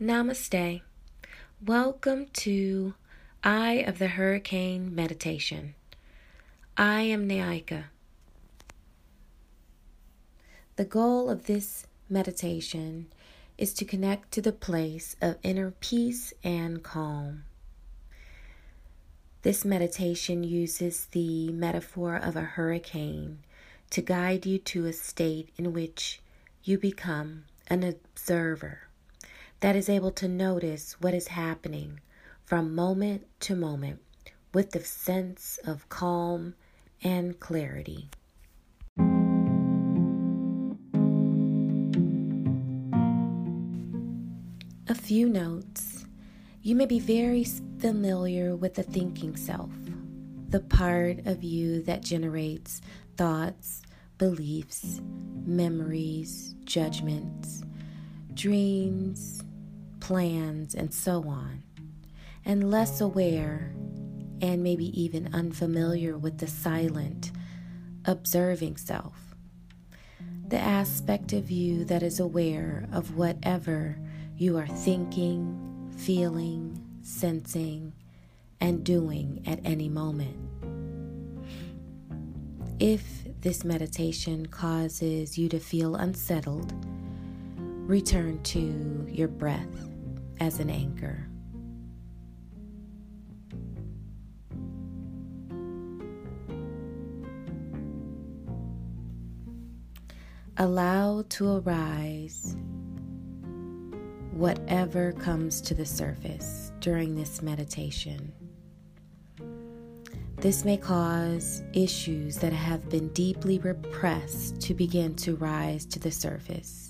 Namaste. Welcome to Eye of the Hurricane Meditation. I am Naika. The goal of this meditation is to connect to the place of inner peace and calm. This meditation uses the metaphor of a hurricane to guide you to a state in which you become an observer that is able to notice what is happening from moment to moment with the sense of calm and clarity. A few notes. You may be very familiar with the thinking self, the part of you that generates thoughts, beliefs, memories, judgments, dreams, plans, and so on, and less aware and maybe even unfamiliar with the silent, observing self. The aspect of you that is aware of whatever you are thinking, feeling, sensing, and doing at any moment. If this meditation causes you to feel unsettled, return to your breath as an anchor. Allow to arise whatever comes to the surface during this meditation. This may cause issues that have been deeply repressed to begin to rise to the surface.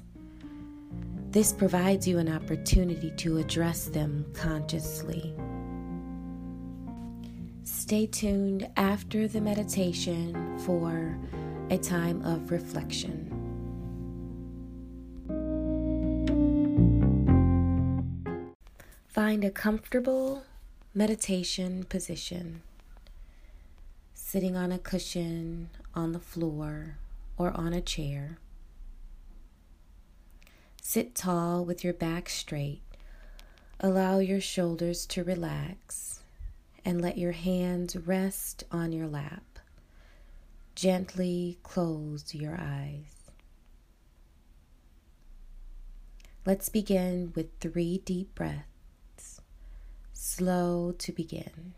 This provides you an opportunity to address them consciously. Stay tuned after the meditation for a time of reflection. Find a comfortable meditation position, sitting on a cushion, on the floor, or on a chair. Sit tall with your back straight. Allow your shoulders to relax and let your hands rest on your lap. Gently close your eyes. Let's begin with three deep breaths slow to begin.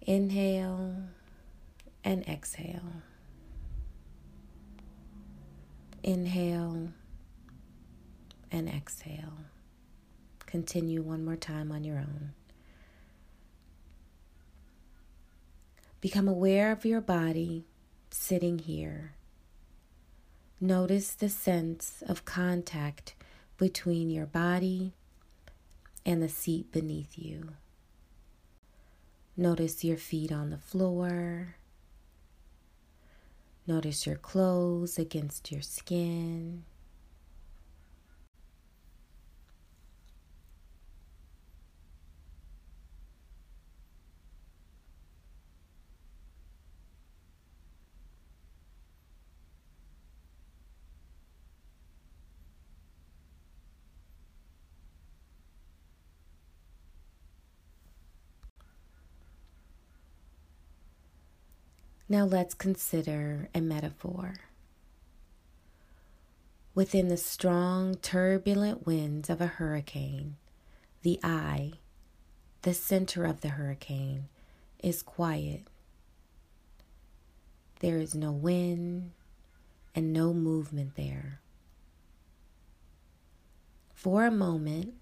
Inhale and exhale. Inhale and exhale. Continue one more time on your own. Become aware of your body sitting here. Notice the sense of contact between your body and the seat beneath you. Notice your feet on the floor. Notice your clothes against your skin. Now let's consider a metaphor. Within the strong, turbulent winds of a hurricane, the eye, the center of the hurricane, is quiet. There is no wind and no movement there. For a moment,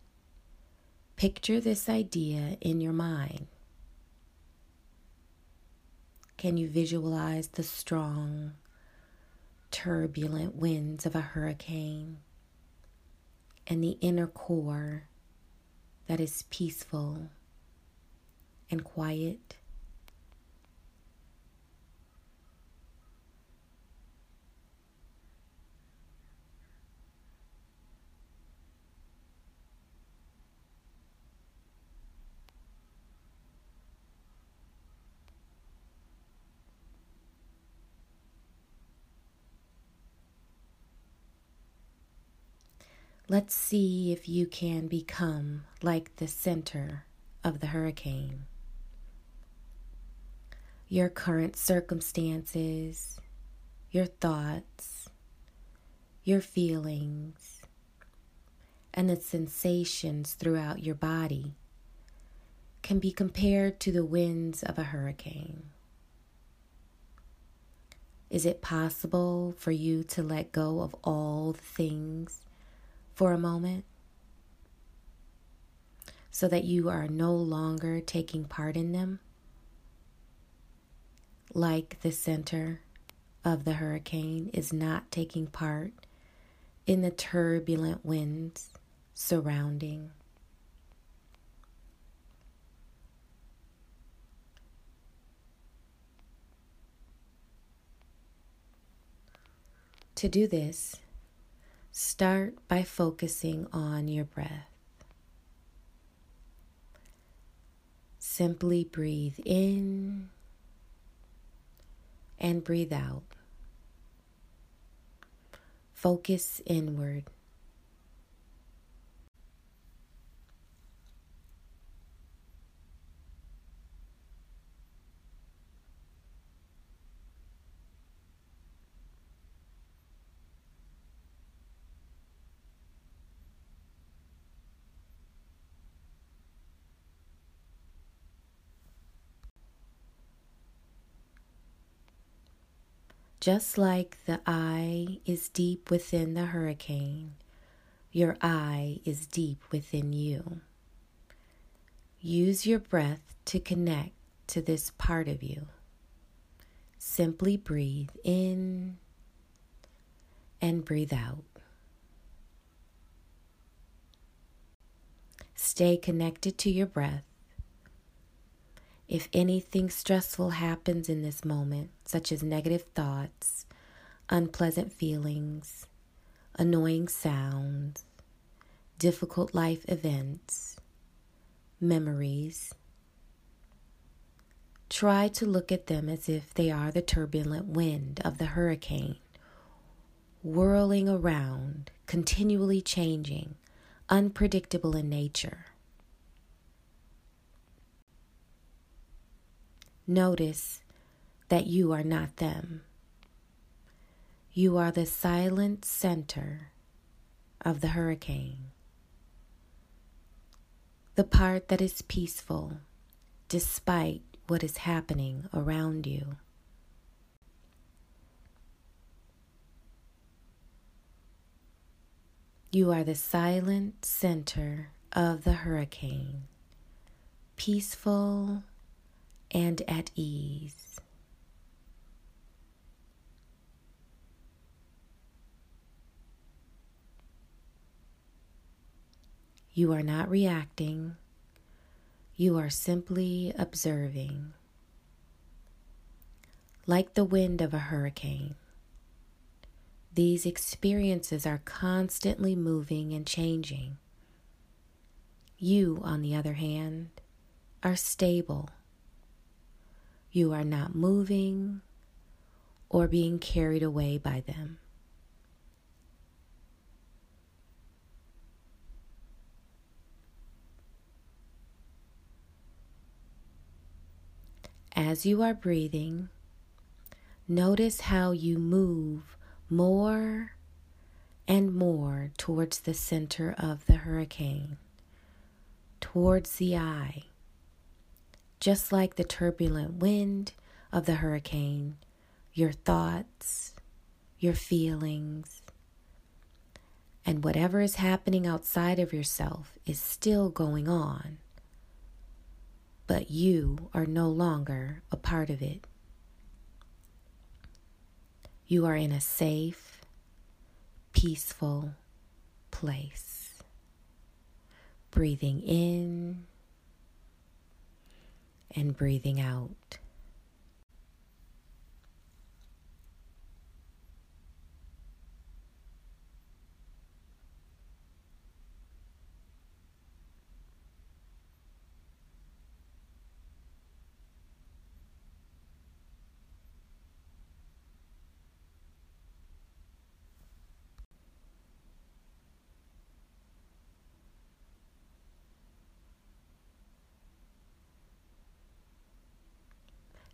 picture this idea in your mind. Can you visualize the strong, turbulent winds of a hurricane and the inner core that is peaceful and quiet? Let's see if you can become like the center of the hurricane. Your current circumstances, your thoughts, your feelings, and the sensations throughout your body can be compared to the winds of a hurricane. Is it possible for you to let go of all the things for a moment so that you are no longer taking part in them? Like the center of the hurricane is not taking part in the turbulent winds surrounding. To do this, start by focusing on your breath. Simply breathe in and breathe out. Focus inward. Just like the eye is deep within the hurricane, your eye is deep within you. Use your breath to connect to this part of you. Simply breathe in and breathe out. Stay connected to your breath if anything stressful happens in this moment, such as negative thoughts, unpleasant feelings, annoying sounds, difficult life events, memories, try to look at them as if they are the turbulent wind of the hurricane, whirling around, continually changing, unpredictable in nature. Notice that you are not them. You are the silent center of the hurricane, the part that is peaceful despite what is happening around you. You are the silent center of the hurricane, peaceful and at ease. You are not reacting, you are simply observing. Like the wind of a hurricane, these experiences are constantly moving and changing. You, on the other hand, are stable you are not moving or being carried away by them. As you are breathing, notice how you move more and more towards the center of the hurricane, towards the eye just like the turbulent wind of the hurricane, your thoughts, your feelings, and whatever is happening outside of yourself is still going on, but you are no longer a part of it. You are in a safe, peaceful place. Breathing in and breathing out.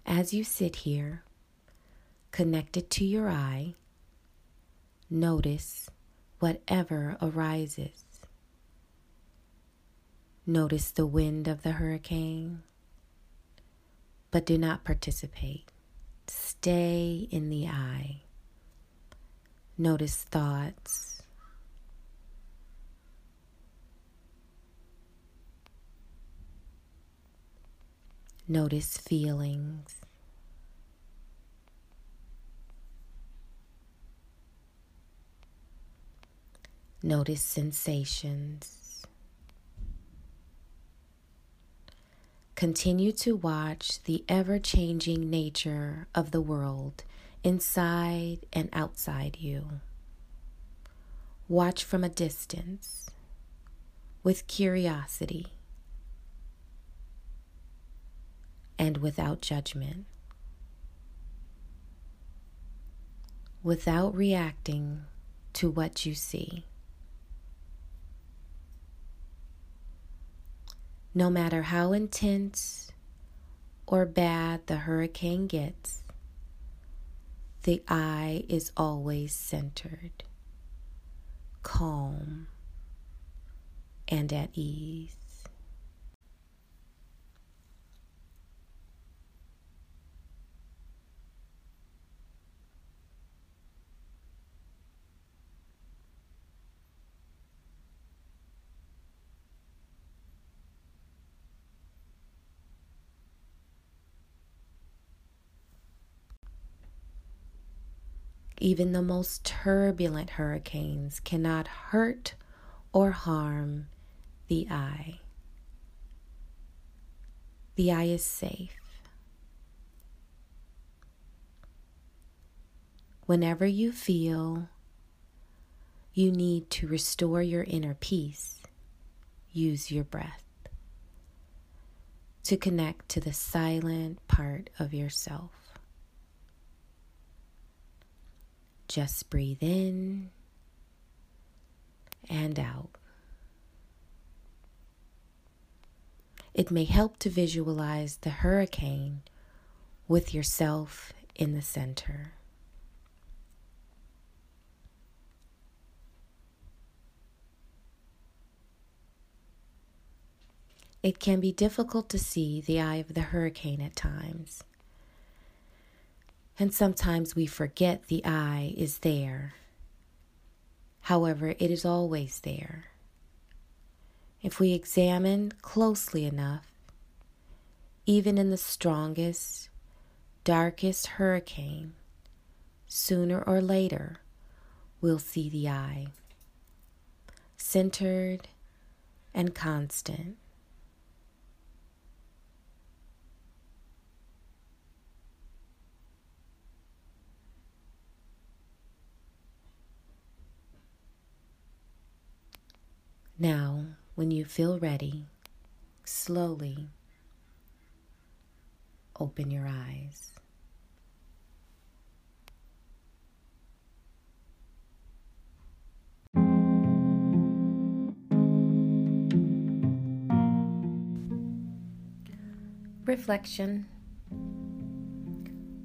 As you sit here, connected to your eye, notice whatever arises. Notice the wind of the hurricane, but do not participate. Stay in the eye. Notice thoughts. Notice feelings. Notice sensations. Continue to watch the ever changing nature of the world inside and outside you. Watch from a distance with curiosity and without judgment, without reacting to what you see. No matter how intense or bad the hurricane gets, the eye is always centered, calm, and at ease. Even the most turbulent hurricanes cannot hurt or harm the eye. The eye is safe. Whenever you feel you need to restore your inner peace, use your breath to connect to the silent part of yourself. Just breathe in and out. It may help to visualize the hurricane with yourself in the center. It can be difficult to see the eye of the hurricane at times. And sometimes we forget the eye is there. However, it is always there. If we examine closely enough, even in the strongest, darkest hurricane, sooner or later, we'll see the eye, centered and constant. Now, when you feel ready, slowly open your eyes. Reflection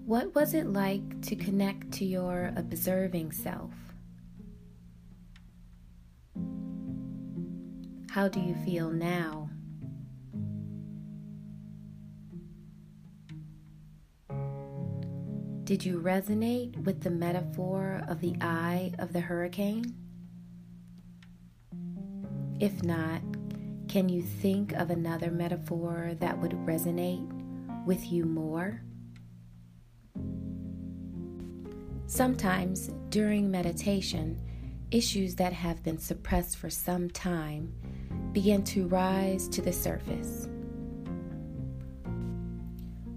What was it like to connect to your observing self? How do you feel now? Did you resonate with the metaphor of the eye of the hurricane? If not, can you think of another metaphor that would resonate with you more? Sometimes during meditation, issues that have been suppressed for some time begin to rise to the surface.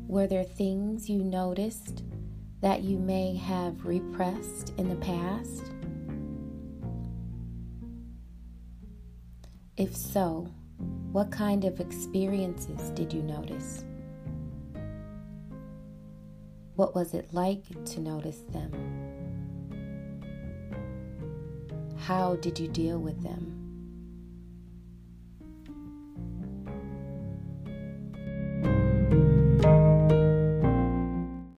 Were there things you noticed that you may have repressed in the past? If so, what kind of experiences did you notice? What was it like to notice them? How did you deal with them?